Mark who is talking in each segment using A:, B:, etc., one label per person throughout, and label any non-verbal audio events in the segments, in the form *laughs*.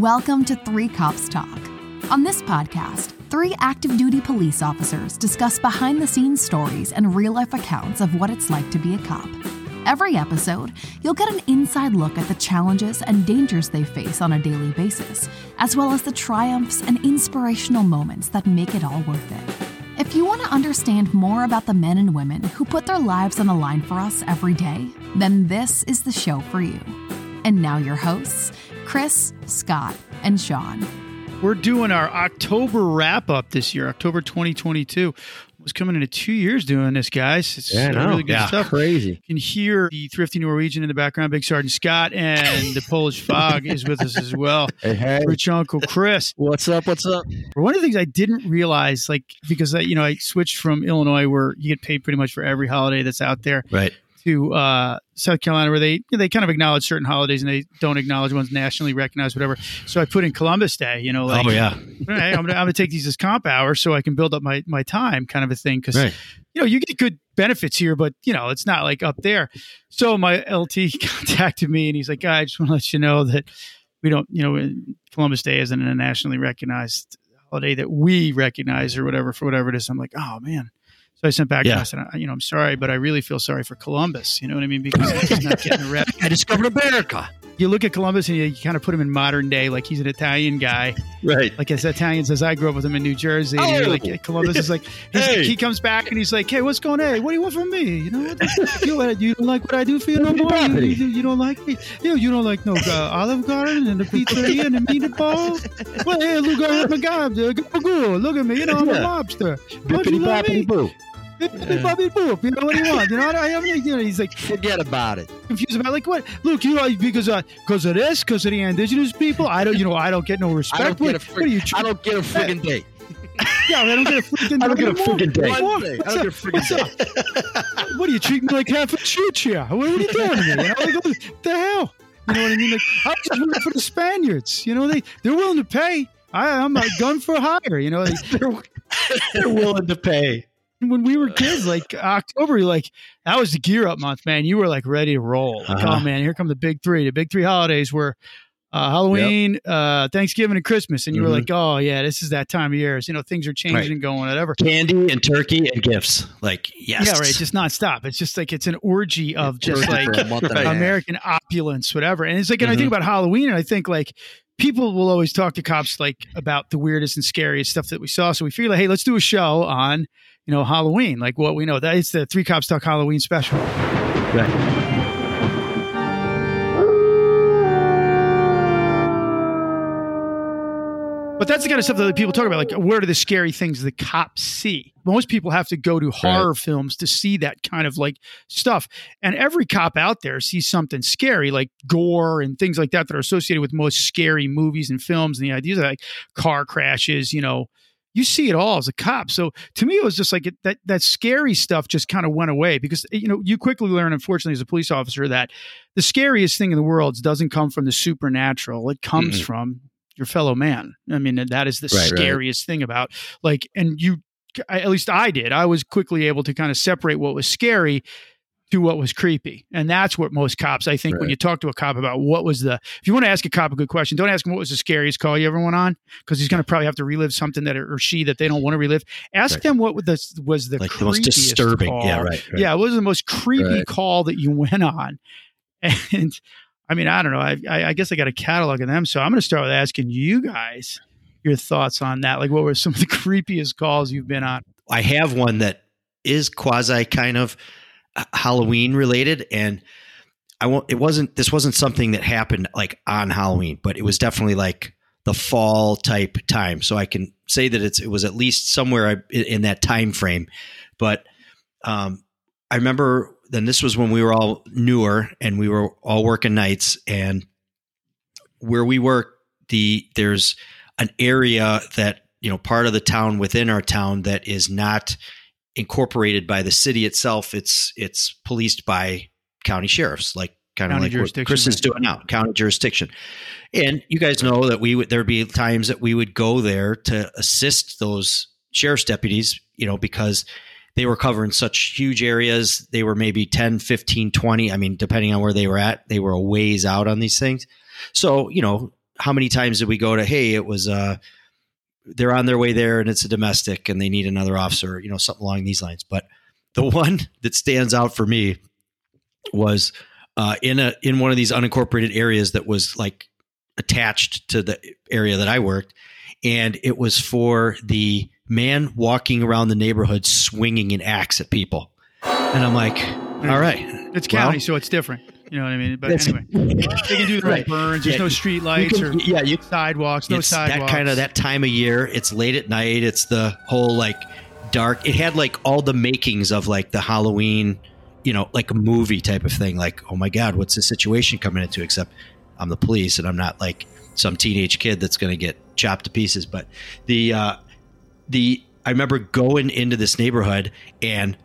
A: Welcome to Three Cops Talk. On this podcast, three active duty police officers discuss behind the scenes stories and real life accounts of what it's like to be a cop. Every episode, you'll get an inside look at the challenges and dangers they face on a daily basis, as well as the triumphs and inspirational moments that make it all worth it. If you want to understand more about the men and women who put their lives on the line for us every day, then this is the show for you. And now, your hosts, Chris, Scott, and Sean.
B: We're doing our October wrap up this year, October 2022. Was coming into two years doing this, guys. It's
C: Yeah, I
B: really good
C: Yeah,
B: stuff.
C: crazy.
B: You can hear the thrifty Norwegian in the background. Big Sergeant Scott and the Polish Fog is with us as well. *laughs*
C: Hey, hey.
B: Rich Uncle Chris.
C: What's up? What's up?
B: One of the things I didn't realize, like because I, you know I switched from Illinois, where you get paid pretty much for every holiday that's out there,
C: Right.
B: To uh, South Carolina, where they they kind of acknowledge certain holidays and they don't acknowledge ones nationally recognized, whatever. So I put in Columbus Day, you know, like
C: oh yeah.
B: hey, I'm, gonna, I'm gonna take these as comp hours so I can build up my my time, kind of a thing. Because
C: Right.
B: you know you get good benefits here, but you know it's not like up there. So my LT *laughs* contacted me and he's like, I just want to let you know that we don't, you know, Columbus Day isn't a nationally recognized holiday that we recognize or whatever for whatever it is." I'm like, "Oh man." So I sent back
C: Yeah.
B: and I said, you know, I'm sorry, but I really feel sorry for Columbus. You know what I mean? Because he's not getting the rep. *laughs*
C: I discovered America.
B: You look at Columbus and you, you kind of put him in modern day, like he's an Italian guy
C: Right.
B: like as Italians as I grew up with him in New Jersey. And you're
C: Oh.
B: like Columbus is like *laughs* he's,
C: Hey.
B: he comes back and he's like, Hey, what's going on? Hey, what do you want from me? You know, what- you, uh, you don't like what I do for you no more? You, you, you don't like me? You, you don't like no uh, Olive Garden and the pizzeria and the meatball? Well, hey, look at my God, uh, look at me. You know, I'm a
C: Yeah.
B: lobster. Don't
C: Bippity
B: you love me? Bippity boppity boop. You know what do you want? You know, I, I haven't, you know, he's like
C: Forget about it.
B: confused about like what? Look, you know, because uh, because of this, because of the indigenous people, I don't, you know, I don't get no respect.
C: I don't
B: what,
C: get a
B: what are you?
C: friggin' I don't get a friggin' date.
B: Yeah, I don't get a freaking. *laughs*
C: I don't get a friggin' day.
B: What?
C: One day. I
B: What's
C: don't
B: up?
C: get a friggin' day. *laughs*
B: What are you treating me like half a church here? What, what are you doing to me? You know, like, what the hell? You know what I mean? Like, I'm just working for the Spaniards. You know, they they're willing to pay. I, I'm a gun for hire. You know, like, *laughs*
C: they're, they're willing to pay. *laughs*
B: when we were kids, like October, like that was the gear up month, man. You were like ready to roll. Like,
C: Uh-huh.
B: oh man, here come the big three. The big three holidays were uh, Halloween, uh, Thanksgiving, and Christmas, and you were
C: Mhm.
B: like, oh yeah, this is that time of year. You know, things are changing
C: Right.
B: and going, whatever.
C: Candy and turkey and gifts. Like yes.
B: Yeah, right. Just nonstop. It's just like it's an orgy of just like
C: for a month and a half.
B: American opulence, whatever. And it's like, and I think
C: Mhm.
B: about Halloween, and I think like people will always talk to cops like about the weirdest and scariest stuff that we saw. So we feel like, hey, let's do a show on you know Halloween, like what we know. That it's the Three Cops Talk Halloween special.
C: Right.
B: But that's the kind of stuff that people talk about. Like, what are the scary things the cops see? Most people have to go to horror films to see that kind of like stuff. And every cop out there sees something scary, like gore and things like that, that are associated with most scary movies and films. And the ideas of like car crashes, you know, you see it all as a cop. So to me, it was just like it, that that scary stuff just kind of went away because you know you quickly learn, unfortunately, as a police officer, that the scariest thing in the world doesn't come from the supernatural. It comes
C: Mm-mm.
B: from your fellow man. I mean, that is the
C: Right, right.
B: scariest thing about like, and you, I- at least I did. I was quickly able to kind of separate what was scary to what was creepy, and that's what most cops. I think when you talk to a cop about what was the, if you want to ask a cop a good question, don't ask him what was the scariest call you ever went on because he's going to probably have to relive something that or she that they don't want to relive. Ask
C: Right.
B: them what was the was the
C: Like the most disturbing.
B: call.
C: Yeah, right. right.
B: Yeah, what was the most creepy
C: Right.
B: call that you went on? *laughs* And I mean, I don't know. I, I, I guess I got a catalog of them. So I'm going to start with asking you guys your thoughts on that. Like, what were some of the *laughs* creepiest calls you've been on?
C: I have one that is quasi kind of Halloween related, and I won't. It wasn't. This wasn't something that happened like on Halloween, but it was definitely like the fall type time. So I can say that it's it was at least somewhere in that time frame. But um, I remember then this was when we were all newer and we were all working nights, and where we work, the there's an area that you know part of the town within our town that is not incorporated by the city itself. It's it's policed by county sheriffs, like kind of like what Chris is doing now, county jurisdiction. And you guys know that we would there'd be times that we would go there to assist those sheriff's deputies, you know, because they were covering such huge areas. They were maybe 10, 15, 20. I mean, depending on where they were at, they were a ways out on these things. So, you know, how many times did we go to, hey, it was, uh, they're on their way there and it's a domestic and they need another officer, you know, something along these lines. But the one that stands out for me was uh, in a in one of these unincorporated areas that was like attached to the area that I worked, and it was for the man walking around the neighborhood swinging an axe at people, and I'm like, all right,
B: It's county,
C: well,
B: so it's different. You know what I mean? But
C: That's-
B: anyway, they can do the
C: Right.
B: burns. There's
C: Yeah,
B: no street lights
C: can-
B: or
C: yeah, you
B: sidewalks. No
C: it's
B: sidewalks.
C: that kind of that time of year. It's late at night. It's the whole like dark. It had like all the makings of like the Halloween, you know, like a movie type of thing. Like, oh my god, what's the situation coming into? Except I'm the police and I'm not like some teenage kid that's going to get chopped to pieces. But the uh, the I remember going into this neighborhood and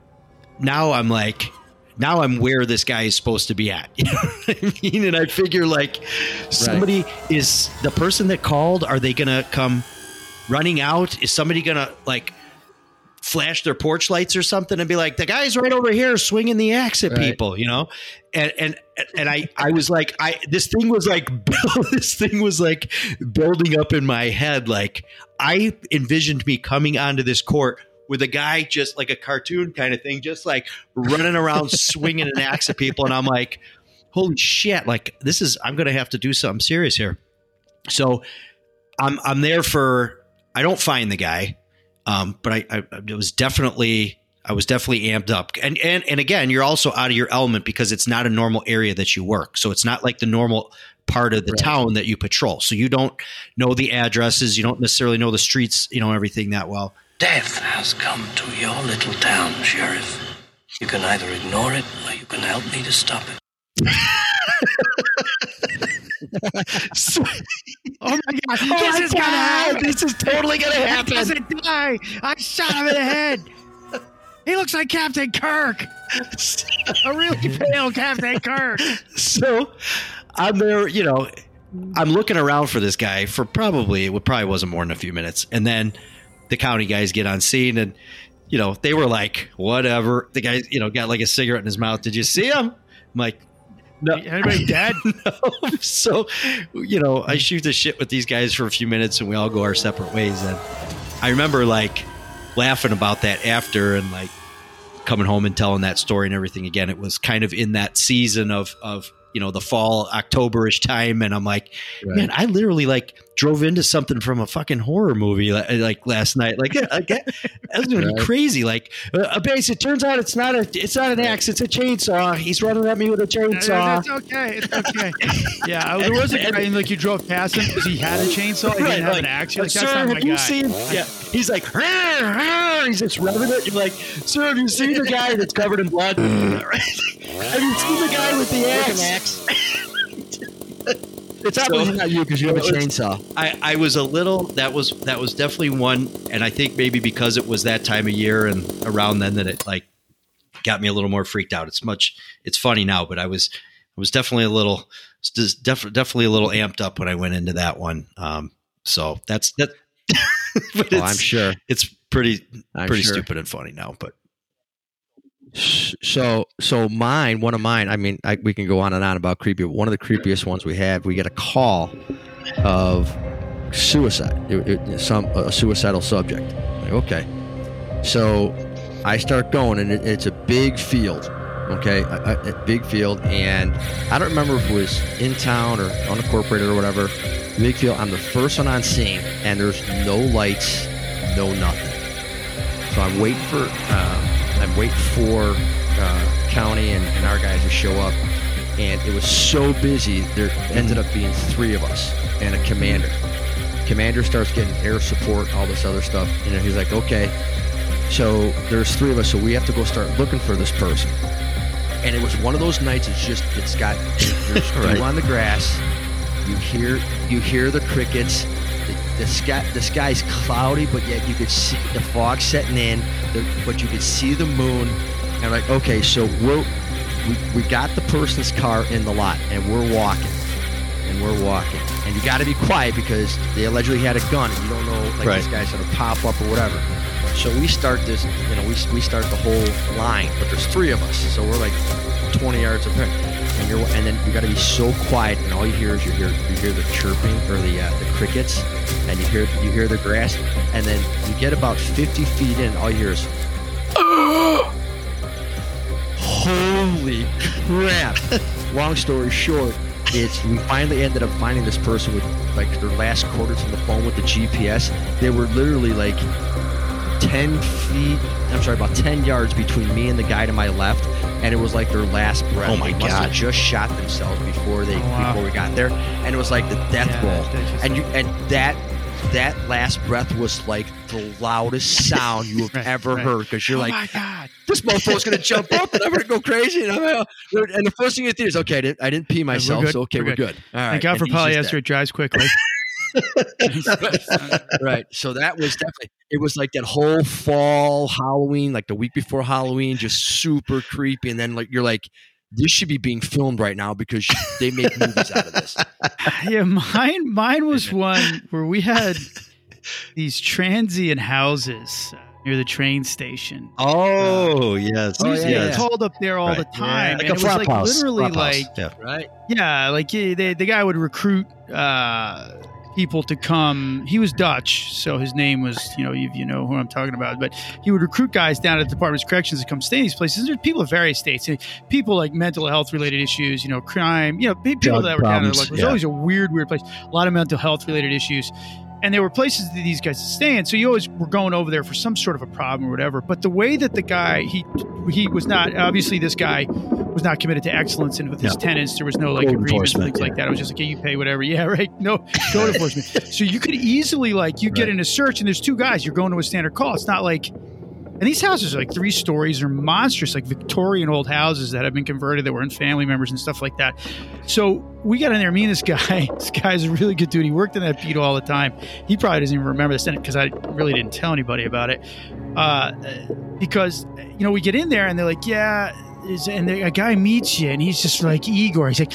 C: now I'm like. Now I'm where this guy is supposed to be at. *laughs* You know what I mean? And I figure like somebody is the person that called. Are they going to come running out? Is somebody going to like flash their porch lights or something and be like, the guy's right over here swinging the axe at
D: Right.
C: people, you know? And, and, and I, I was like, I, this thing was like, *laughs* this thing was like building up in my head. Like I envisioned me coming onto this court with a guy just like a cartoon kind of thing, just like running around *laughs* swinging an axe at people. And I'm like, holy shit, like this is, I'm going to have to do something serious here. So I'm, I'm there for, I don't find the guy. Um, but I, I, it was definitely, I was definitely amped up. And, and, and again, you're also out of your element because it's not a normal area that you work. So it's not like the normal part of the
D: Right.
C: town that you patrol. So you don't know the addresses. You don't necessarily know the streets, you know, everything that well.
E: Death has come to your little town, Sheriff. You can either ignore it or you can help me to stop it.
C: So- *laughs*
B: Oh my god!
C: Oh
B: this
C: my
B: is gonna happen.
C: This is totally gonna
B: He
C: happen.
B: doesn't die. I shot him in the head. He looks like Captain Kirk, a really pale Captain Kirk.
C: so I'm there, you know, I'm looking around for this guy for probably it probably wasn't more than a few minutes, and then the county guys get on scene, and you know they were like, whatever. The guy, you know, got like a cigarette in his mouth. Did you see him? I'm like, no.
B: Anybody *laughs* dead?
C: no. *laughs* So, you know, I shoot the shit with these guys for a few minutes, and we all go our separate ways. And I remember like laughing about that after, and like coming home and telling that story and everything again. It was kind of in that season of of you know the fall Octoberish time, and I'm like, man, I literally like drove into something from a fucking horror movie like, uh, like last night. Like, like that was gonna be *laughs*
D: Right.
C: crazy. Like uh, uh a base. It turns out it's not a it's not an axe. It's a chainsaw. He's running at me with a chainsaw.
B: It's okay. It's okay. *laughs* Yeah, I- there was a guy, and like you drove past him because he had a chainsaw. He didn't have an axe. You're like, that's
C: sir,
B: not my
C: have you
B: guy.
C: seen? Yeah, he's like, "Rah, rah," he's just rubbing it. You're like, sir, have you seen the guy that's covered in blood? *laughs* have you seen the guy with the axe?
D: It's obviously
C: So-
D: not you because you have a chainsaw.
C: I, I was a little. That was that was definitely one, and I think maybe because it was that time of year and around then that it like got me a little more freaked out. It's much. It's funny now, but I was I was definitely a little def, definitely a little amped up when I went into that one. Um, so that's that. *laughs* but
D: Oh, I'm sure.
C: it's pretty
D: I'm
C: pretty
D: sure.
C: stupid and funny now, but
D: So, so mine, one of mine. I mean, I, we can go on and on about creepy. But one of the creepiest ones we have, we get a call of suicide. It, it- some a suicidal subject. Like, okay, so I start going, and it, it's a big field. Okay, a, a- big field, and I don't remember if it was in town or unincorporated or whatever. Big field. I'm the first one on scene, and there's no lights, no nothing. So I'm waiting for uh, I'm waiting for uh, county and, and our guys to show up, and it was so busy. There ended up being three of us and a commander. Commander starts getting air support, all this other stuff, and he's like, "Okay." So there's three of us, so we have to go start looking for this person. And it was one of those nights. It's just it's got there's *laughs*
C: Right.
D: on the grass. You hear you hear the crickets. The, sky the sky's cloudy, but yet you could see the fog setting in. The, but you could see the moon. And like, okay, so we're we, we got the person's car in the lot, and we're walking, and we're walking, and you got to be quiet because they allegedly had a gun, and you don't know like
C: Right.
D: this guy's gonna pop up or whatever. So we start this, you know, we, we start the whole line, but there's three of us, so we're like 20 yards apart. And you're and then you got to be so quiet, and all you hear is you hear you hear the chirping or the uh, the crickets, and you hear you hear the grass, and then you get about 50 feet in, all you hear is. Holy crap! Long story short, it's we finally ended up finding this person with like their last quarters on the phone with the GPS. They were literally like 10 feet, I'm sorry, about 10 yards between me and the guy to my left. And it was like their last breath.
C: Oh my
D: they must
C: God.
D: have just shot themselves before they
B: Oh, wow.
D: before we got there. And it was like the death
B: Yeah,
D: roll. And you and that that last breath was like the loudest sound you have *laughs*
B: Right,
D: ever
B: right.
D: heard because you're
B: oh
D: like,
B: my god!
D: this motherfucker's gonna jump up and I'm gonna go crazy. And, I'm, uh, and the first thing you think is, okay, I didn't, I didn't pee myself,
B: good.
D: so okay,
B: We're
D: we're good. All right.
B: Thank God for polyester; it dries quickly. *laughs*
D: right. So that was definitely it was like that whole fall Halloween, like the week before Halloween, just super creepy. And then like you're like, this should be being filmed right now because they make movies out of this. *laughs*
B: yeah, mine mine was *laughs* one where we had these transient houses uh, near the train station.
C: Oh yes,
B: We used to
D: yeah,
B: get
D: yeah.
B: told up there all
C: Right.
B: the time,
C: like
B: and
C: a
B: it was
C: flop
B: like
C: house.
B: literally
C: flop house.
B: like
C: yeah.
D: Right.
B: yeah, like he, the the guy would recruit uh, people to come. He was Dutch, so his name was you know you, you know who I'm talking about. But he would recruit guys down at the Department of Corrections to come stay in these places. There's people of various states, and people like mental health related issues, you know, crime, you know, people
C: Drug
B: that were down there.
C: problems,
B: Like, it was
C: yeah.
B: always a weird, weird place. A lot of mental health related issues. And there were places that these guys would stay in, so you always were going over there for some sort of a problem or whatever. But the way that the guy he he was not obviously this guy was not committed to excellence, and with his
C: No.
B: tenants there was no like agreements and things like that. It was just like, yeah, you pay whatever. Yeah, *laughs* right. No code enforcement. *laughs* So you could easily like you get in a search and there's two guys. You're going to a standard call. It's not like. And these houses are like three stories. They're monstrous, like Victorian old houses that have been converted that were in family members and stuff like that. So we got in there. Me and this *laughs* guy. This guy's a really good dude. He worked in that beat all the time. He probably doesn't even remember this because I really didn't tell anybody about it. Uh, because you know we get in there and they're like, yeah. Is, and a guy meets you and he's just like Igor. He's like,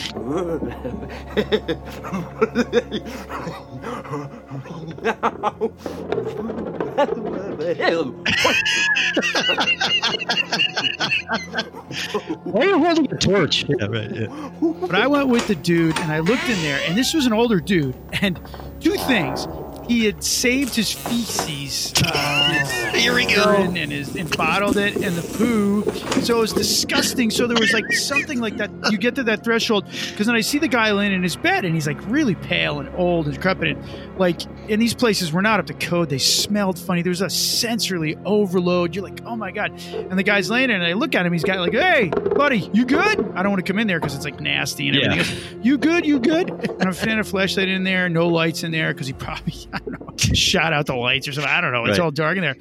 C: Why are you holding a torch? Yeah, right. Yeah.
B: But I went with the dude and I looked in there, and this was an older dude. And two things. He had saved his feces. Uh,
C: Here we
B: urine and his and bottled it and the poo. So it was disgusting. So there was like something like that. You get to that threshold because then I see the guy laying in his bed and he's like really pale and old and decrepit. And like in these places we're not up to code. They smelled funny. There was a sensory overload. You're like, oh my god. And the guy's laying there and I look at him. He's got like, hey, buddy, you good? I don't want to come in there because it's like nasty and everything. else. You good? You good? And I'm fanning a flashlight in there. No lights in there because he probably *laughs* I don't know shot out the lights or something. I don't know. It's
C: Right.
B: all dark in there.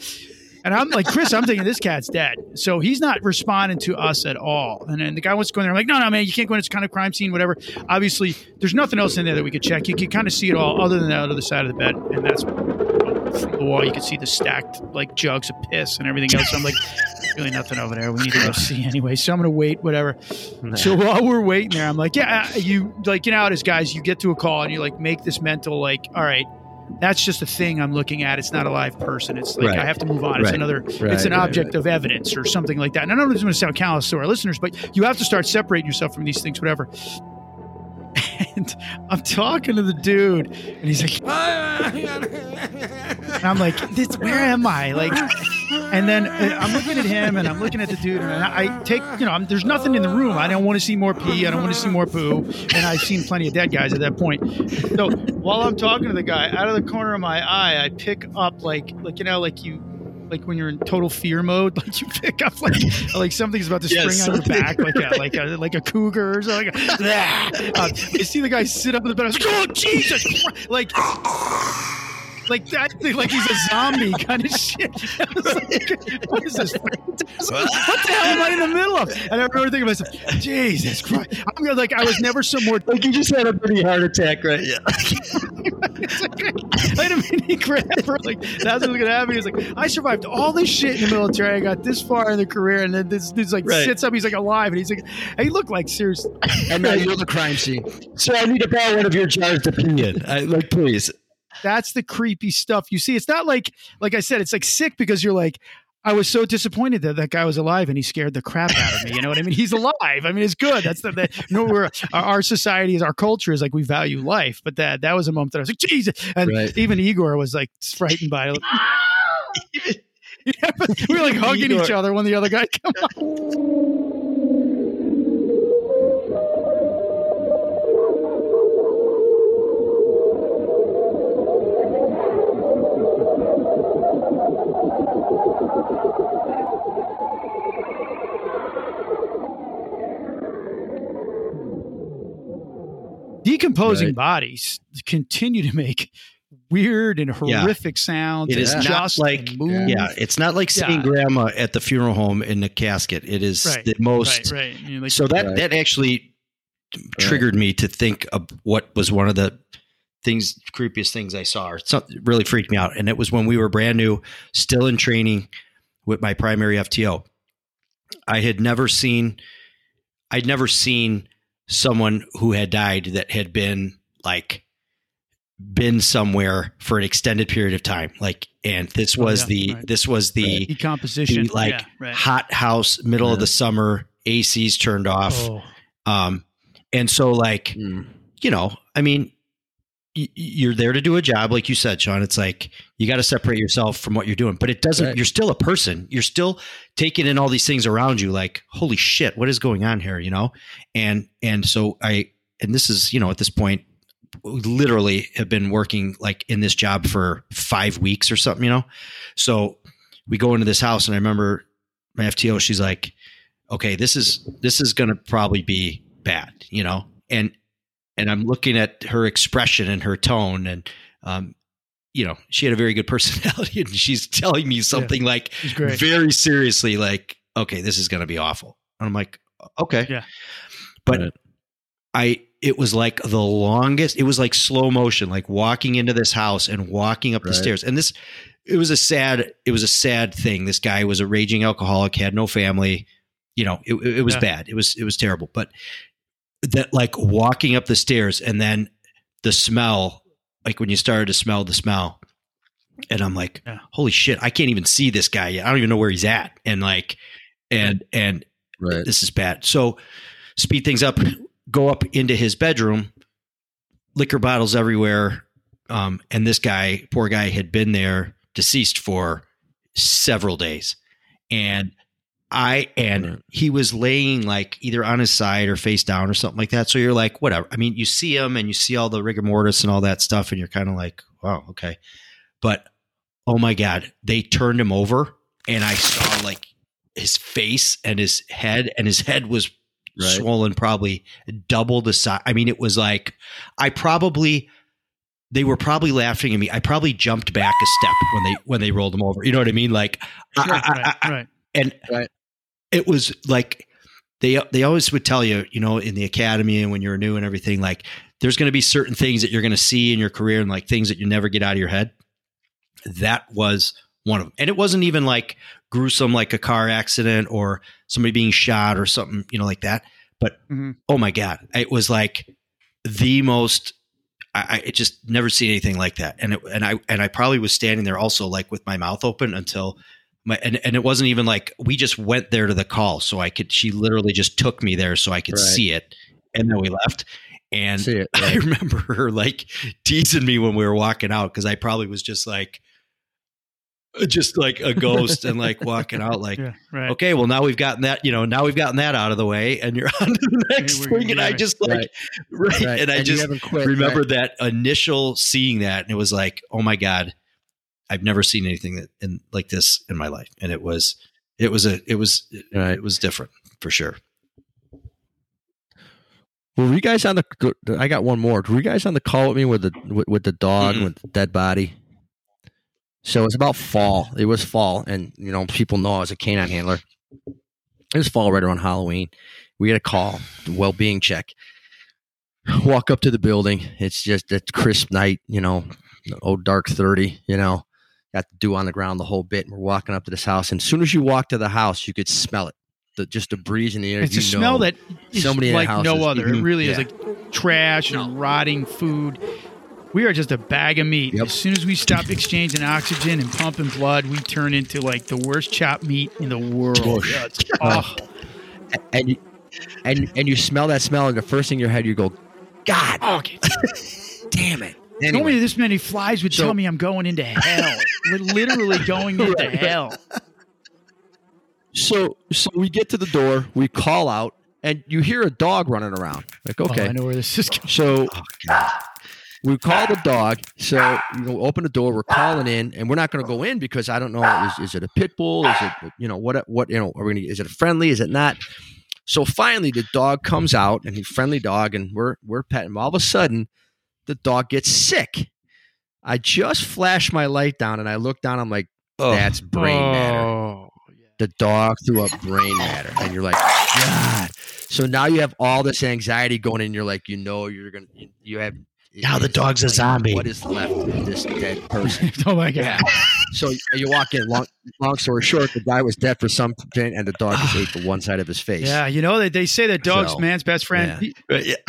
B: And I'm like, Chris, I'm thinking this cat's dead. So he's not responding to us at all. And then the guy wants to go in there. I'm like, no, no, man, you can't go in. It's kind of crime scene, whatever. Obviously, there's nothing else in there that we could check. You can kind of see it all other than that other side of the bed. And that's from the wall. You can see the stacked like jugs of piss and everything else. So I'm like, really nothing over there. We need to go see anyway. So I'm going to wait, whatever. So while we're waiting there, I'm like, yeah, uh, you like, you know, how it is, guys, you get to a call and you like make this mental, like, all right, that's just a thing I'm looking at. It's not a live person. It's like
C: Right.
B: I have to move on. It's
C: Right.
B: another. it's
C: Right,
B: an
C: right,
B: object of evidence or something like that. And I know this is going to sound callous to our listeners, but you have to start separating yourself from these things, whatever. *laughs* And I'm talking to the dude, and he's like, *laughs* *laughs* and I'm like, this, where am I? Like, and then uh, I'm looking at him, and I'm looking at the dude, and I, take, you know, I'm, there's nothing in the room. I don't want to see more pee. I don't want to see more poo. And I've seen plenty of dead guys at that point. So while I'm talking to the guy, out of the corner of my eye, I pick up like, like you know, like you. Like when you're in total fear mode, *laughs* like you pick up like like something's about to spring on your back, like a like a like a cougar or something. Like, *laughs* uh, I see the guy sit up in the bed. I was like, "Oh Jesus!" Christ," Like, like that, thing, like he's a zombie kind of shit. *laughs* Like, what is this? *laughs* What the hell am I in the middle of? And I remember thinking to myself, Jesus Christ! I'm gonna, like, I was never so more. *laughs*
C: Like you just had a mini heart attack, right? Yeah.
B: I had a mini grab like that's what's gonna happen. He's like, I survived all this shit in the military. I got this far in the career, and then this dude's like
C: Right.
B: sits up. He's like alive, and he's like, he looked like seriously.
D: And now you're the crime scene.
C: So I need to borrow one of your jars to pee in. I, like, please.
B: That's the creepy stuff you see. It's not like, like I said, it's like sick because you're like, I was so disappointed that that guy was alive and he scared the crap out of me. You know what I mean? He's alive. I mean, it's good. That's the, the no, we're, our, our society is our culture is like we value life, but that that was a moment that I was like, Jesus. And
D: Right.
B: even Igor was like frightened by it. *laughs* Yeah, *laughs* we were like hugging each other when the other guy *laughs* came up. Decomposing
D: Right.
B: bodies continue to make weird and
C: Yeah.
B: horrific sounds.
C: It is
B: and
C: not like
B: move.
C: yeah, it's not like seeing
B: Yeah.
C: grandma at the funeral home in the casket. It is
B: Right,
C: the most
B: right, right. You know, like-
C: so that
D: Right.
C: that actually triggered me to think of what was one of the things creepiest things I saw. It some- it really freaked me out, and it was when we were brand new, still in training with my primary FTO. I had never seen, I'd never seen someone who had died that had been like been somewhere for an extended period of time. Like, and this
B: Oh,
C: was
B: yeah,
C: the
B: right.
C: this was the,
B: decomposition.
C: the, like
B: yeah, right.
C: hot house, middle of the summer, ACs turned off.
B: Oh,
C: Um, and so like,
D: Mm.
C: you know, I mean, y- you're there to do a job, like you said, Sean. It's like you got to separate yourself from what you're doing, but it doesn't.
D: Right.
C: You're still a person. You're still taking in all these things around you. Like, holy shit, what is going on here? You know, and and so I and this is you know at this point, literally have been working like in this job for five weeks or something. You know, so we go into this house, and I remember my FTO. She's like, okay, this is this is going to probably be bad. You know, and and I'm looking at her expression and her tone and um you know she had a very good *laughs* personality and she's telling me something like very seriously like okay this is going to be awful. And I'm like okay.
B: Yeah.
C: but
D: Right.
C: I it was like the longest it was like slow motion like walking into this house and walking up the stairs. And this it was a sad it was a sad thing. This guy was a raging alcoholic had no family you know it, it was
B: Yeah.
C: bad. It was it was terrible. But that like walking up the stairs and then the smell like when you started to smell the smell. And i'm like
B: Yeah.
C: holy shit i can't even see this guy yet. I don't even know where he's at. And like and and
D: Right.
C: this is bad. So speed things up go up into his bedroom liquor bottles everywhere. Um and this guy poor guy had been there deceased for several days. And I and
D: Right.
C: he was laying like either on his side or face down or something like that. So you're like, whatever. I mean, you see him and you see all the rigor mortis and all that stuff, and you're kind of like, wow, okay. But oh my god, they turned him over, and I saw like his face and his head, and his head was
D: Right.
C: swollen, probably double the size. I mean, it was like I probably they were probably laughing at me. I probably jumped back a step when they when they rolled him over. You know what I mean? Like, I-
B: Right,
C: I-
B: right,
C: I-
B: right.
C: and
D: Right.
C: It was like they they always would tell you, you know, in the academy and when you're new and everything, like there's going to be certain things that you're going to see in your career and like things that you never get out of your head. That was one of them, and it wasn't even like gruesome, like a car accident or somebody being shot or something, you know, like that. But
B: Mhm.
C: oh my god, it was like the most. I, I just never seen anything like that, and it, and I and I probably was standing there also like with my mouth open until my and, and it wasn't even like we just went there to the call so I could she literally just took me there so I could
D: Right.
C: see it and then we left and
D: it, *laughs*
C: I remember her like teasing me when we were walking out because I probably was just like just like a ghost and like walking out like
B: Yeah, right.
C: okay well now we've gotten that you know now we've gotten that out of the way and you're *laughs* on to the next
B: we're-
C: thing and I just like
D: right. *laughs*
C: right,
D: Right.
C: and I
D: you
C: just
D: quit,
C: remember
D: right.
C: that initial seeing that and it was like oh my god i've never seen anything that in like this in my life and it was it was a it was it was different for sure
D: Were you guys on the? I got one more. Were you guys on the call with me with the with, with the dog
C: Mm-mm.
D: with the dead body? So it's about fall. It was fall, and you know people know I was a canine handler. It was fall right around Halloween. We get a call, well being check. Walk up to the building. It's just a crisp night, you know, old dark thirty, you know, got the dew on the ground the whole bit. And we're walking up to this house, and as soon as you walk to the house, you could smell it. The, just the breeze in the air.
B: It's
D: you
B: a smell
D: know.
B: that is
D: somebody in the
B: like
D: house
B: no
D: is-
B: other. It
D: Mhm.
B: really is like trash and rotting food. We are just a bag of meat.
D: Yep.
B: As soon as we stop exchanging oxygen and pumping blood, we turn into like the worst chopped meat in the world. Yeah, it's *laughs* awful.
D: and you, and and you smell that smell, and the first thing in your head, you go, God,
B: Okay. *laughs*
D: damn it.
B: Told me
D: Anyway,
B: this many flies would
D: So-
B: tell me I'm going into hell. Li- Literally going *laughs* into
D: Right.
B: hell.
D: so so we get to the door, we call out, and you hear a dog running around. Like,
B: Oh,
D: okay,
B: I know where this is going.
D: so
C: Oh
D: we call the dog. So you know, open the door. We're calling in, and we're not going to go in because I don't know. Is, is it a pit bull? Is it you know what? What you know? Are we? Gonna, is it a friendly? Is it not? So finally, the dog comes out, and he's friendly dog, and we're we're petting. All of a sudden, the dog gets sick. I just flashed my light down, and I looked down. I'm like,
C: Oh.
D: that's brain matter
B: Oh, yeah.
D: the dog threw up brain matter and you're like god so now you have all this anxiety going in you're like you know you're gonna you have
C: Now the
D: it's
C: dog's a zombie.
D: what is left of this dead *laughs* person
B: oh my god.
D: so you walk in long, long story short the guy was dead for something and the dog just ate the *sighs* one side of his face
B: Yeah, you know they, they say that dog's
D: So,
B: man's best friend.
D: yeah. *laughs*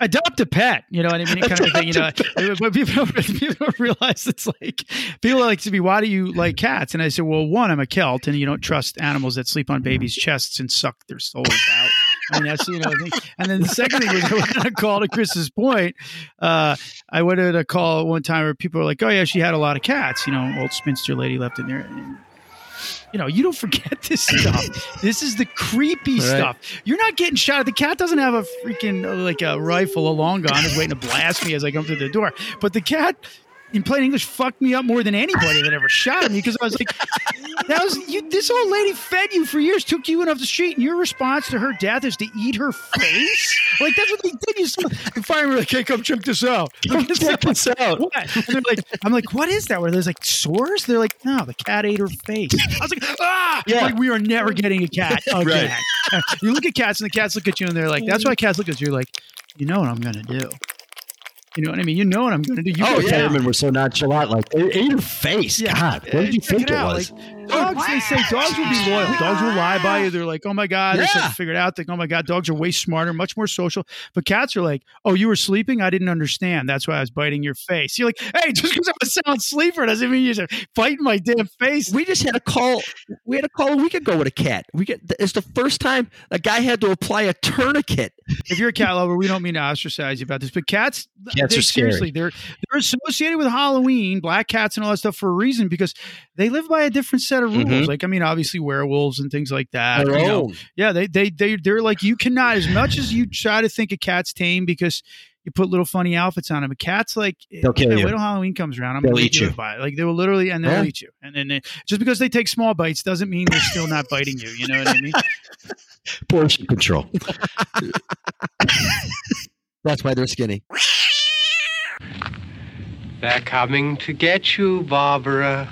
B: Adopt a pet, you know what I mean? Kind of thing, you know. But people don't, *laughs* people don't realize it's like people like to be. Why do you like cats? And I said, well, one, I'm a Celt, and you don't trust animals that sleep on babies' chests and suck their souls out. I mean, that's you know. And then the second thing was *laughs* I went on a call to Chris's point. Uh, I went on a call one time where people were like, "Oh yeah, she had a lot of cats." You know, old spinster lady left in there. And, you know, you don't forget *laughs* this stuff. this is the creepy
D: Right.
B: stuff. You're not getting shot. The cat doesn't have a freaking uh, like a rifle, a long gun, is waiting to blast me as I come through the door. But the cat, in plain English, fucked me up more than anybody that ever shot at me because I was like, "That was you." This old lady fed you for years, took you in off the street, and your response to her death is to eat her face. Like that's what they did. You saw the firemen like, "Hey, come check this out. Come check this out." What? And they're like, "I'm like, what is that?" Where there's like sores? They're like, "No, the cat ate her face." I was like, "Ah!"
D: Yeah.
B: Like we are never getting a cat *laughs* again. you look at cats, and the cats look at you, and they're like, "That's why cats look at you." Like, you know what I'm gonna do. You know what I mean? You know what I'm gonna do. You
D: Oh, yeah.
C: Firemen were so nonchalant. Like, ate your face.
B: Yeah.
C: God, what did you
B: Check
C: think
B: it
C: it, was?
B: Like, dogs, they say dogs will be loyal. Dogs will lie by you. They're like, oh my God, they
D: Yeah.
B: figured out that, oh my God, dogs are way smarter, much more social. But cats are like, oh, you were sleeping? I didn't understand. That's why I was biting your face. You're like, hey, *laughs* just because I'm a sound sleeper doesn't mean you're biting my damn face.
D: we just had a call we had a call a week ago with a cat we get it's the first time a guy had to apply a tourniquet
B: if you're a cat lover, we don't mean to ostracize you about this, but cats,
C: Cats
B: they,
C: are scary.
B: seriously, they're they're associated with Halloween, black cats, and all that stuff for a reason because they live by a different set of rules.
C: Mhm.
B: Like, I mean, obviously werewolves and things like that.
D: Their
B: you know. Yeah, they they they they're like you cannot as much as you try to think a cat's tame because you put little funny outfits on them. A cat's like
C: They'll kill
B: yeah,
C: you.
B: Wait till Halloween comes around. I'm
C: They'll
B: gonna
C: eat
B: eat you
C: you.
B: by it. Like they will literally and they'll
D: Yeah.
B: eat you. And then they, just because they take small bites doesn't mean they're still not biting you. You know what I mean? *laughs*
C: Portion control. *laughs*
D: that's why they're skinny
F: They're coming to get you, Barbara.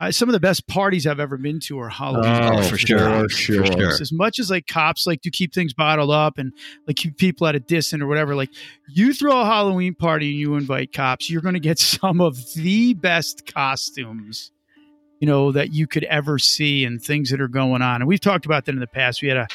B: Uh, some of the best parties I've ever been to are Halloween.
C: Oh,
B: parties.
C: for sure.
D: For sure.
B: As much as like cops like to keep things bottled up and like keep people at a distance or whatever, like you throw a Halloween party and you invite cops, you're going to get *laughs* some of the best costumes, you know, that you could ever see and things that are going on. And we've talked about that in the past. We had a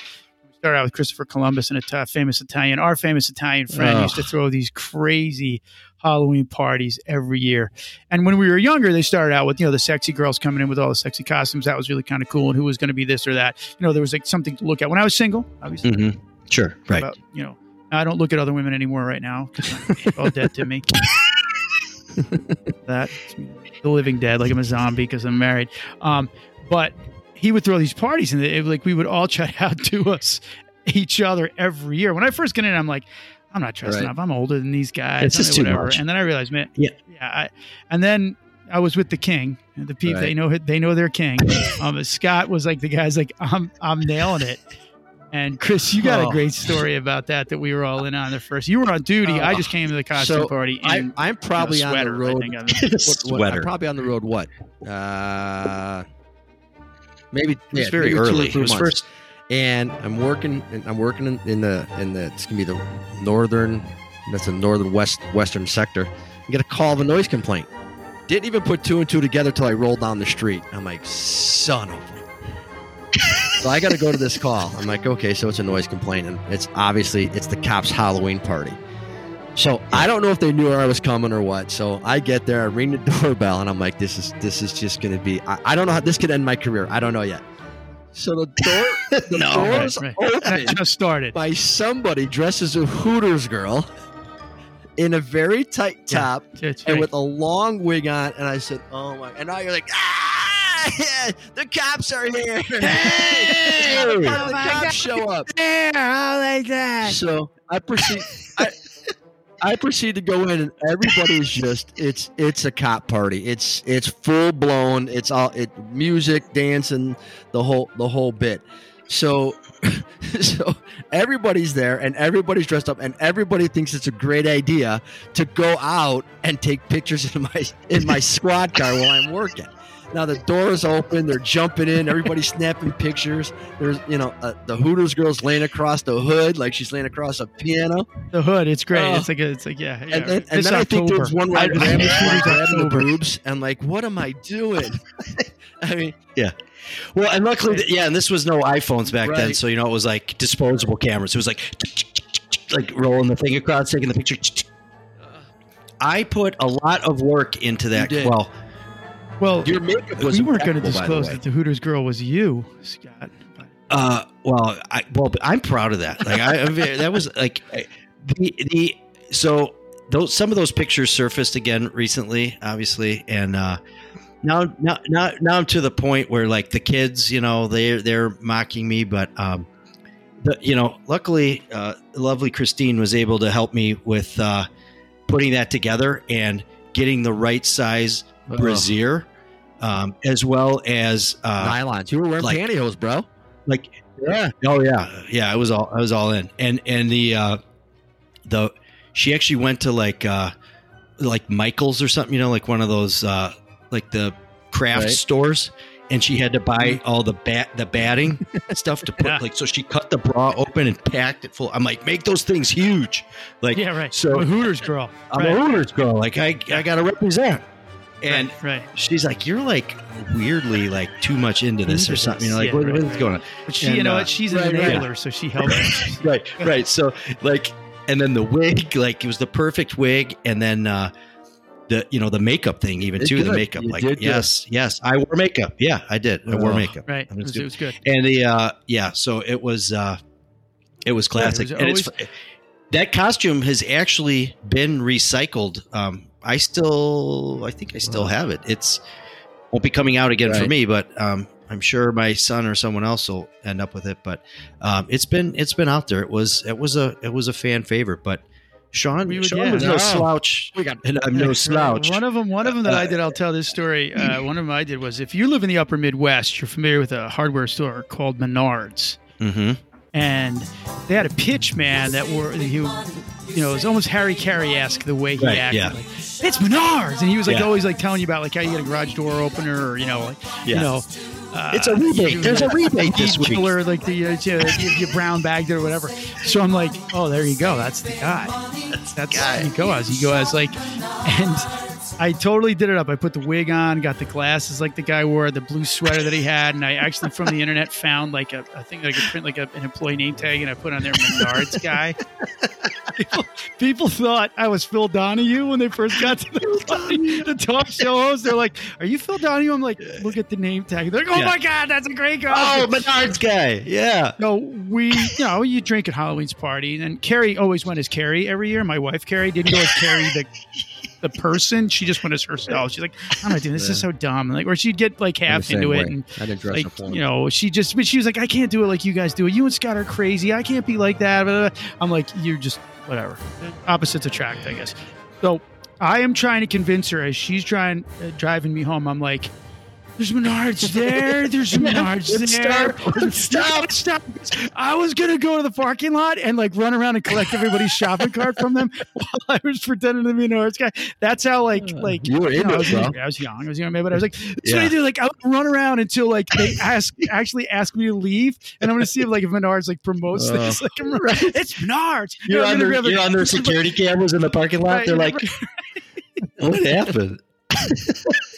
B: started out with Christopher Columbus and a famous Italian. Our famous Italian friend
C: Ugh.
B: used to throw these crazy Halloween parties every year. And when we were younger, they started out with, you know, the sexy girls coming in with all the sexy costumes. That was really kind of cool. And who was going to be this or that. You know, there was like something to look at. When I was single, obviously,
C: Mm-hmm. Sure. Right.
B: about, you know, I don't look at other women anymore right now because all dead to me. *laughs* that, the living dead, like I'm a zombie because I'm married. Um, but he would throw these parties and it, like we would all *laughs* chat out to us, each other every year. When I first get in, I'm like, I'm not dressing
D: Right.
B: up. I'm older than these guys.
C: It's
B: I mean,
C: just too much.
B: And then I realized, man,
C: Yeah.
B: yeah. I, and then I was with the king. The people
D: Right.
B: they know they know their king. Um, Scott was like the guy's like I'm I'm nailing it. And Chris, you got a
D: Oh.
B: great story about that that we were all in on the first. You were on duty. I just came to the costume
D: So,
B: party.
D: I,
B: in
D: i'm probably
B: a
D: on the
B: sweater, I
D: road
B: think. I mean, *laughs*
D: what- what-
C: Sweater.
D: i'm probably on the road what uh maybe
C: It was
D: yeah,
C: very early. It was
D: months.
C: first.
D: and I'm working. I'm working in, in the in the. It's gonna be the northern. That's the northern west western sector. I get a call of a noise complaint. Didn't even put two and two together till I rolled down the street. I'm like, son of. a-" *laughs* so I got to go to this call. I'm like, okay, so it's a noise complaint, and it's obviously it's the cops' Halloween party. So I don't know if they knew where I was coming or what. So I get there, I ring the *laughs* doorbell, and I'm like, "This is this is just going to be. I, I don't know how this could end my career. I don't know yet." So the door, *laughs* the
C: No.
D: doors
B: Right, right. That
D: open
B: just started.
D: by somebody dressed as a Hooters girl in a very tight
B: Yeah.
D: top
B: It's
D: and
B: right.
D: with a long wig on. And I said, "Oh my!" And now you're like, "Ah, *laughs* the cops are here!
C: Hey!
D: the cops show up."
B: there I like that.
D: So I proceed. I, I proceed to go in, and everybody's just it's it's a cop party. It's it's full blown. It's all it music, dancing, the whole the whole bit. So *laughs* so everybody's there, and everybody's dressed up, and everybody thinks it's a great idea to go out and take pictures in my in my *laughs* squad car while I'm working. Now the door is open. They're jumping in. Everybody's snapping pictures. There's, you know, uh, the Hooters girl's laying across the hood like she's laying across a piano.
B: The hood, it's great.
D: Oh.
B: it's like a, it's like yeah. yeah.
D: And then, and
B: This
D: then I think there's one where I
B: I-
D: grab
B: I-
D: the
B: Hooters
D: grabbing the
B: October.
D: boobs and like, what am I doing? *laughs* I mean, yeah.
C: Well, and luckily, th- yeah, and this was no iPhones back then, so you know it was like disposable cameras. It was like like rolling the thing across, taking the picture. I put a lot of work into that. Well,
B: well,
D: your makeup was
B: we weren't going to
D: the
B: disclose that the Hooters girl was you, Scott.
C: Uh, well, I well, I'm proud of that. Like I, that was like the the so those some of those pictures surfaced again recently, obviously, and uh, now now now now I'm to the point where like the kids, you know, they they're mocking me, but um, the, you know, luckily, uh, lovely Christine was able to help me with uh, putting that together and getting the right size
D: Ugh.
C: brassiere, um, as well as uh,
D: nylons. You were wearing
C: like-
D: pantyhose, bro.
C: like yeah oh yeah yeah i was all i was all in and and the uh the she actually went to like uh like michael's or something you know like one of those uh like the craft
D: Right.
C: stores and she had to buy all the bat the batting *laughs* stuff to put
B: Yeah.
C: like so she cut the bra open and packed it full i'm like make those things huge like
B: yeah, right.
C: so-
B: a Hooters girl.
C: i'm
B: right.
C: a hooters girl like i i gotta represent and
B: right.
C: she's like you're like weirdly like too much into this or something
B: this.
C: you know like
B: Yeah,
C: what,
B: right,
C: what is going on
B: But she,
C: And,
B: you know
C: uh,
B: what? She's an
C: right, right.
B: enabler, so she helps. *laughs*
C: right, right. So like, and then the wig, like it was the perfect wig, and then uh the you know the makeup thing even
D: Did
C: too. The makeup,
D: You
C: like
D: did good.
C: yes, yes, I wore makeup. Yeah, I did. I wore
D: Ugh.
C: makeup.
B: right.
C: It
B: It
C: was
B: was,
C: good.
B: it was good.
C: And the uh yeah, so it was uh it was classic,
B: was
C: and it's that costume has actually been recycled. Um, I still, I think I still have it. It's won't be coming out again for me, but um, I'm sure my son or someone else will end up with it. But um, it's been it's been out there. It was it was a it was a fan favorite. But Sean,
B: We would-
C: Sean
B: yeah.
C: was no
D: No.
C: slouch,
D: We got
C: and I'm no *laughs* slouch.
B: One of them, one of them that I did. I'll tell this story. *clears throat* Uh, one of them I did was if you live in the Upper Midwest, you're familiar with a hardware store called Menards,
C: hmm
B: and they had a pitch man that were he, you know, it was almost Harry Caray esque the way he
C: Right,
B: acted.
C: yeah.
B: Like, it's Menards, and he was like
C: Yeah.
B: always like telling you about like how you get a garage door opener, or you know, like you know. Uh,
C: It's a rebate. There's a rebate this week.
B: Or like the uh, you, you, you brown bagged it or whatever. So I'm like, oh, there you go. That's the guy. That's
C: guy.
B: you go as you go as like, and I totally did it up. I put the wig on, got the glasses like the guy wore, the blue sweater that he had, and I actually from the internet found like a, a thing that I could print like a, an employee name tag, and I put on there Menards guy. *laughs* people, people thought I was Phil Donahue when they first got to the, *laughs* the talk show host. They're like, "Are you Phil Donahue?" I'm like, "Look at the name tag." They're like, "Oh
C: Yeah.
B: my god, that's a great guy!"
C: Oh, Menards guy. Yeah.
B: No, we, you know, you drink at Halloween's party, and Carrie always went as Carrie every year. My wife Carrie didn't go as Carrie the the person. She just went as herself. She's like, I'm not doing this. This is so dumb. Like, or she'd get like half into
D: way.
B: it, and
D: I didn't dress
B: like you know, she just, but she was like, I can't do it like you guys do it. You and Scott are crazy. I can't be like that. Blah, blah, blah. I'm like, you're just whatever. Opposites attract, I guess. So I am trying to convince her as she's trying uh, driving me home. I'm like. There's Menards there. There's Menards
C: Let's
B: there.
C: stop. Stop.
B: Stop. I was gonna go to the parking lot and like run around and collect everybody's shopping cart from them while I was pretending to be an Menards guy. That's how like like
D: You were
B: you know,
D: into
B: I, was,
D: bro.
B: I was young. I was young, maybe, but I was like, that's what I
C: Yeah.
B: do. Like I would run around until like they ask actually ask me to leave, and I'm gonna see if like if Menards like promotes
D: Uh.
B: this. *laughs* Like I'm, it's Menards.
C: You're
B: I'm
C: on
B: gonna
C: their,
B: like,
C: you're on their *laughs* security cameras in the parking lot.
B: Right,
C: They're
B: right,
C: like, what happened? *laughs*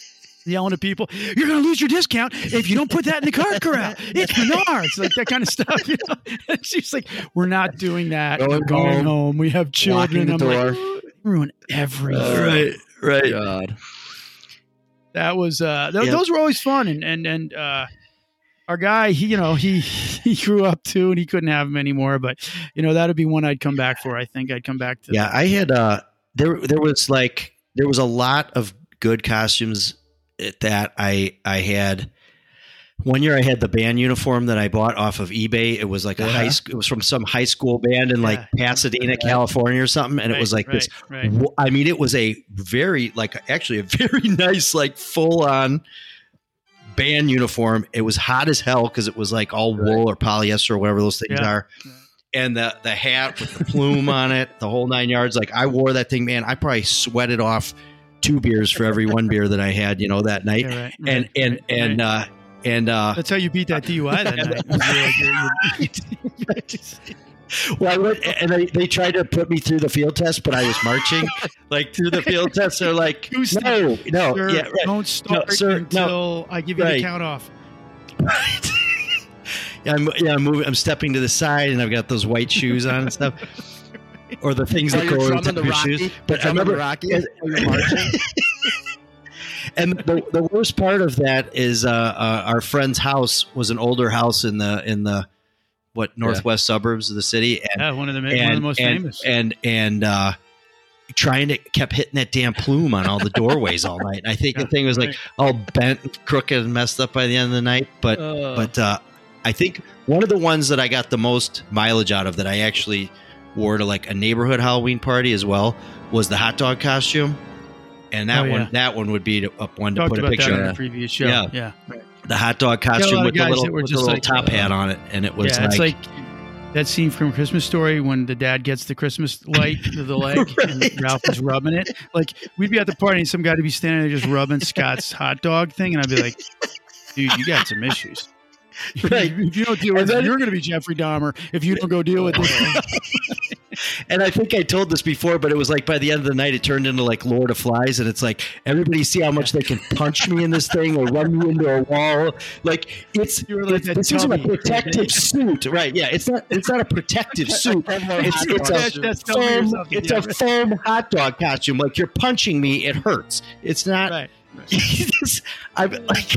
B: yelling at people, "You're going to lose your discount if you don't put that in the cart *laughs* corral." It's Menards, like that kind of stuff. You know? She's like, "We're not doing that.
D: Going
B: We're going
D: home,
B: home. We have children."
D: the
B: I'm
D: door.
B: like, ruin everything.
C: right, right.
D: God.
B: That was uh, th-
C: Yeah.
B: those were always fun, and and and uh, our guy, he you know he he grew up too, and he couldn't have him anymore. But you know that'd be one I'd come back for. I think I'd come back to.
C: Yeah, I had uh there there was like there was a lot of good costumes that I I had one year I had the band uniform that I bought off of eBay. It was like a high uh-huh. school it was from some high school band in like
B: Yeah.
C: Pasadena, California or something and it was like
B: right,
C: this
B: Right.
C: I mean it was a very like actually a very *laughs* nice like full on band uniform. It was hot as hell because it was like all wool or polyester or whatever those things
B: Yeah.
C: are. And the the hat with the plume on it, the whole nine yards. Like I wore that thing, man. I probably sweated off two beers for every one beer that I had, you know, that night.
B: Yeah, right,
C: and
B: right,
C: and
B: right,
C: and
B: right.
C: uh and uh
B: that's how you beat that DUI that night. You're like, you're- *laughs*
C: well I went and they, they tried to put me through the field test, but I was marching like through the field test. They're like, *laughs* no, no,
B: Sir,
C: yeah, right.
B: Don't start
C: sir, no.
B: until I give you
C: Right.
B: the count off. *laughs*
C: yeah, I'm, yeah, I'm moving. I'm stepping to the side, and I've got those white shoes on and stuff, or the things that go over the
D: drumming
C: top
D: the
C: of your
D: Rocky,
C: shoes. But I remember,
D: Rocky,
C: and-
D: while you're marching. *laughs* *laughs*
C: and the, the worst part of that is uh, uh, our friend's house was an older house in the in the what northwest suburbs of the city, and
B: Yeah, one of the
C: and
B: one of the most
C: and,
B: famous.
C: and and uh, trying to kept hitting that damn plume on all the doorways all night. And I think
B: Yeah,
C: the thing was like
B: right.
C: all bent, crooked, and messed up by the end of the night. But
D: Uh,
C: but uh, I think one of the ones that I got the most mileage out of that I actually wore to like a neighborhood Halloween party as well was the hot dog costume. And that
B: Oh,
C: one,
B: yeah.
C: that one would be up one to
B: Talked
C: put a
B: about that
C: picture.
B: in the previous show.
C: Yeah.
B: Yeah,
C: the hot dog costume with the little, with the little
B: like,
C: top
B: uh,
C: hat on it, and it was
B: yeah, it's
C: like,
B: like that scene from Christmas Story when the dad gets the Christmas light to the *laughs* leg
C: Right.
B: and Ralph is rubbing it. Like we'd be at the party and some guy would be standing there just rubbing Scott's hot dog thing, and I'd be like, "Dude, you got some issues." *laughs*
C: Right.
B: if you don't deal with it, you're going to be Jeffrey Dahmer if you don't go deal with this. *laughs*
C: And I think I told this before, but it was like by the end of the night, it turned into like Lord of Flies, and it's like everybody see how much they can punch me in this thing or run me into a wall. Like it's,
B: like
C: it's this isn't a protective suit, right? Yeah, it's not. It's not a protective *laughs* suit. It's, it's a
B: that's
C: foam. It's a foam hot dog costume. Like you're punching me, it hurts. It's not.
B: right. *laughs*
C: I'm like,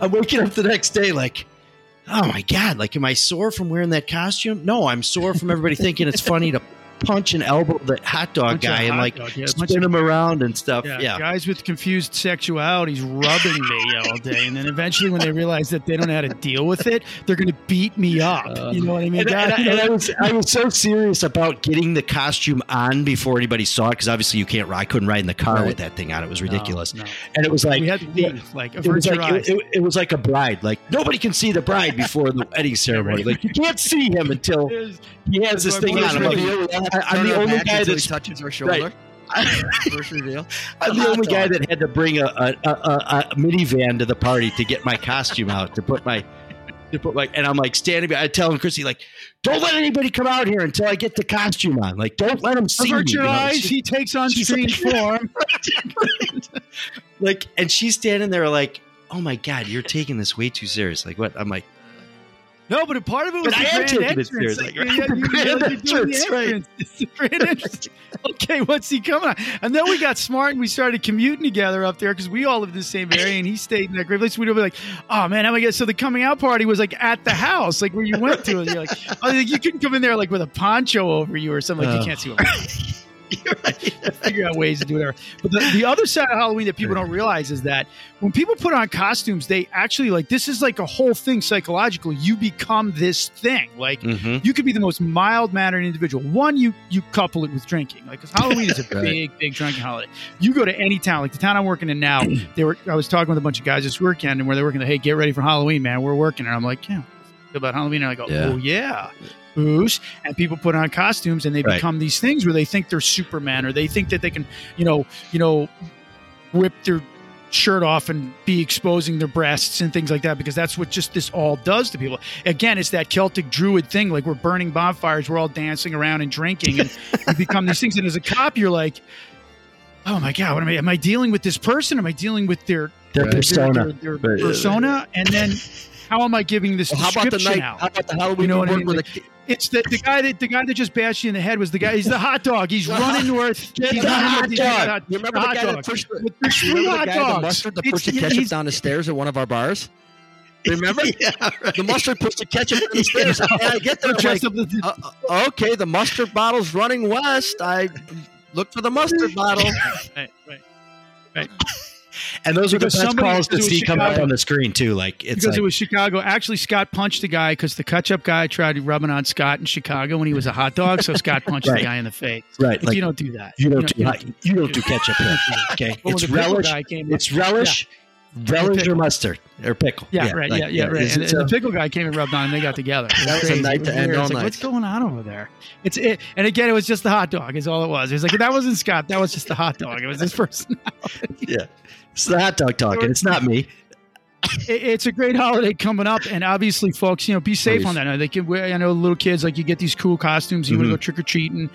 C: I'm waking up the next day like. Oh my god! Like, am I sore from wearing that costume? No, I'm sore from everybody thinking it's funny to punch and elbow the hot dog
B: Bunch of
C: guy and like
B: dog, yeah,
C: spin him around and stuff.
B: Yeah,
C: Yeah,
B: guys with confused sexualities rubbing me all day, and then eventually, when they realize that they don't know how to deal with it, they're going to beat me up. Uh, you know what I mean?
C: And, and, I, and I was I was so serious about getting the costume on before anybody saw it because obviously you can't. I couldn't ride in the car
D: Right.
C: with that thing on. It was ridiculous,
B: No, no.
C: and it was like
B: we had to leave. Like,
C: It was, like, it, it- it was like a bride. Like nobody can see the bride before the wedding *laughs* ceremony. Like you can't see him until he has this thing on. I'm like,
B: reveal,
C: I- I'm the only guy that
D: touches her shoulder. *laughs* First reveal.
C: I'm the only guy that had to bring a, a, a, a, a minivan to the party to get my costume out to put my to put my and I'm like standing. I tell him Chrissy like, don't let anybody come out here until I get the costume on. Like, don't let them see
B: avert
C: me.
B: your
C: you know?
B: eyes.
C: She's-
B: He takes on
C: she's
B: strange
C: like-
B: form.
C: like, and she's standing there like, oh my god, you're taking this way too serious. Like, what? I'm like,
B: No, but a part of it was
C: But
B: the
C: I
B: grand entrance. Like, *laughs*
C: Right.
B: you- *laughs* you-
C: The grand
B: you're doing the
C: entrance, right.
B: It's grand entrance. Okay, what's he coming on? And then we got smart and we started commuting together up there because we all live in the same area and he stayed in that great place. We'd be like, oh man, how am I get? So the coming out party was like at the house, like where you went to. And you're like, *laughs* oh, like, you couldn't come in there like with a poncho over you or something. Like
C: Oh.
B: you can't see what *laughs* figure out ways to do whatever. But the, the other side of Halloween that people don't realize is that when people put on costumes, they actually like this is like a whole thing psychologically. You become this thing. Like
C: mhm.
B: you could be the most mild mannered individual. One, you you couple it with drinking. Like because Halloween is a *laughs*
D: Right.
B: big, big drinking holiday. You go to any town, like the town I'm working in now. *clears throat* They were. I was talking with a bunch of guys this weekend, and where they're working. Hey, get ready for Halloween, man. We're working, and I'm like, yeah. About Halloween, and I go,
D: Yeah.
B: oh yeah, booze, and people put on costumes, and they
C: Right.
B: become these things where they think they're Superman, or they think that they can, you know, you know, whip their shirt off and be exposing their breasts and things like that because that's what just this all does to people. Again, it's that Celtic druid thing like we're burning bonfires, we're all dancing around and drinking and *laughs* you become these things and as a cop you're like oh my god, what am I? Am I dealing with this person? Am I dealing with their
C: Their
B: their-
C: persona.
B: their, their
D: Right.
B: Uh, persona? And then how am I giving this
D: Well, how about the night?
B: out?
D: How about the Halloween
B: You know what I mean? Like, It's the, the guy that the guy that just bashed you in the head was the guy. He's the hot dog. He's *laughs* running north.
D: Get
B: he's
D: the
B: running
D: hot
B: north,
D: dog. You remember the
B: hot
D: guy that
B: dog.
D: pushed the-
B: There's *laughs*
D: remember
B: hot
D: the guy, the
B: dogs.
D: mustard that pushed the ketchup down the stairs at one of our bars? *laughs* Remember?
C: yeah, right.
D: The mustard pushed the ketchup down the stairs. And I get there, like, uh, uh, okay, the mustard bottle's running west. I look for the mustard bottle.
B: right, right, right.
C: And those are the
B: Because
C: best calls to
B: because
C: see come up on the screen too. Like it's
B: because
C: like,
B: it was Chicago. Actually, Scott punched the guy because the ketchup guy tried rubbing on Scott in Chicago when he was a hot dog. So Scott *laughs* punched
C: Right.
B: the guy in the face.
C: right.
B: Like,
C: Like
B: you don't do that.
C: you don't do
B: you
C: hot- you don't do ketchup. here, *laughs* Okay, it's relish. It's relish, relish or mustard or pickle.
B: Yeah, right.
C: like,
B: yeah, yeah, right. And,
C: it's
B: and the pickle guy came and rubbed on and They got together.
D: That was a
B: crazy.
D: night
B: It was
D: to end all
B: like,
D: nights.
B: What's going on over there? It's it, and again, it was just the hot dog. Is all it was. It was like that wasn't Scott. That was just the hot dog. It was this person. *laughs*
C: yeah, it's the hot dog talking. It's not me.
B: it's a great holiday coming up, and obviously, folks, you know, be safe
D: Please.
B: on that. night. They can wear. I know little kids like you get these cool costumes. You want
C: Mhm.
B: to go trick or treating,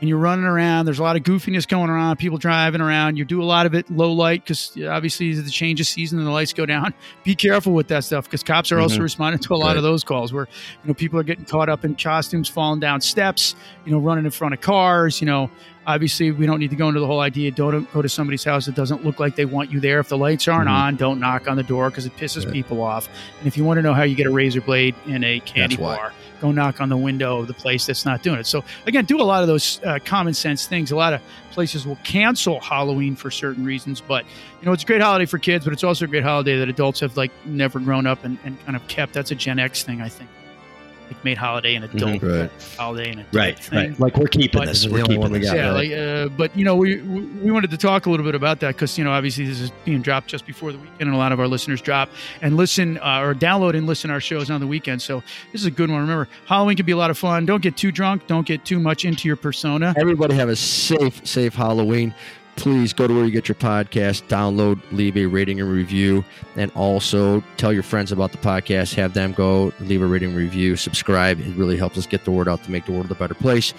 B: and you're running around. There's a lot of goofiness going around. People driving around. You do a lot of it low light because obviously the change of season and the lights go down. *laughs* Be careful with that stuff because cops are also
C: Mhm.
B: responding to a lot
D: Right.
B: of those calls where you know people are getting caught up in costumes, falling down steps, you know, running in front of cars. You know, obviously we don't need to go into the whole idea. Don't go to somebody's house that doesn't look like they want you there. If the lights aren't
C: Mhm.
B: on, don't knock on the door because it pisses
D: Right.
B: people off. And if you want to know how you get a razor blade in a candy
D: That's why.
B: Go knock on the window of the place that's not doing it. So again, do a lot of those uh, common sense things. A lot of places will cancel Halloween for certain reasons, but you know it's a great holiday for kids, but it's also a great holiday that adults have like never grown up and, and kind of kept. That's a Gen X thing, I think. Like made holiday an adult
D: Mhm. Right.
B: holiday an adult
C: Right,
B: thing.
C: right. Like we're keeping
B: But-
C: this.
D: This
C: We're
D: the only
C: keeping
D: one we
C: this.
D: got.
B: Yeah,
D: right.
B: like, uh, but you know, we we we wanted to talk a little bit about that because you know, obviously this is being dropped just before the weekend, and a lot of our listeners drop and listen uh, or download and listen to our shows on the weekend. So this is a good one. Remember, Halloween can be a lot of fun. Don't get too drunk. Don't get too much into your persona.
D: Everybody have a safe, safe Halloween. Please go to where you get your podcast, download, leave a rating and review, and also tell your friends about the podcast. Have them go leave a rating review, subscribe. It really helps us get the word out to make the world a better place.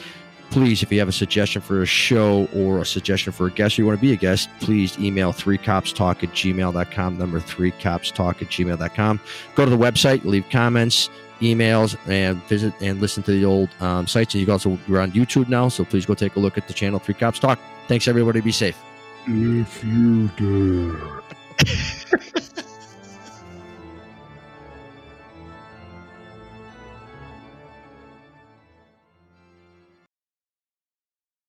D: Please, if you have a suggestion for a show or a suggestion for a guest or you want to be a guest, please email 3copstalk at gmail.com, number 3copstalk at gmail.com. Go to the website, leave comments, emails and visit and listen to the old um, sites. And you can also we're on YouTube now, so please go take a look at the channel Three Cops Talk. Thanks everybody. Be safe.
G: If you dare. *laughs*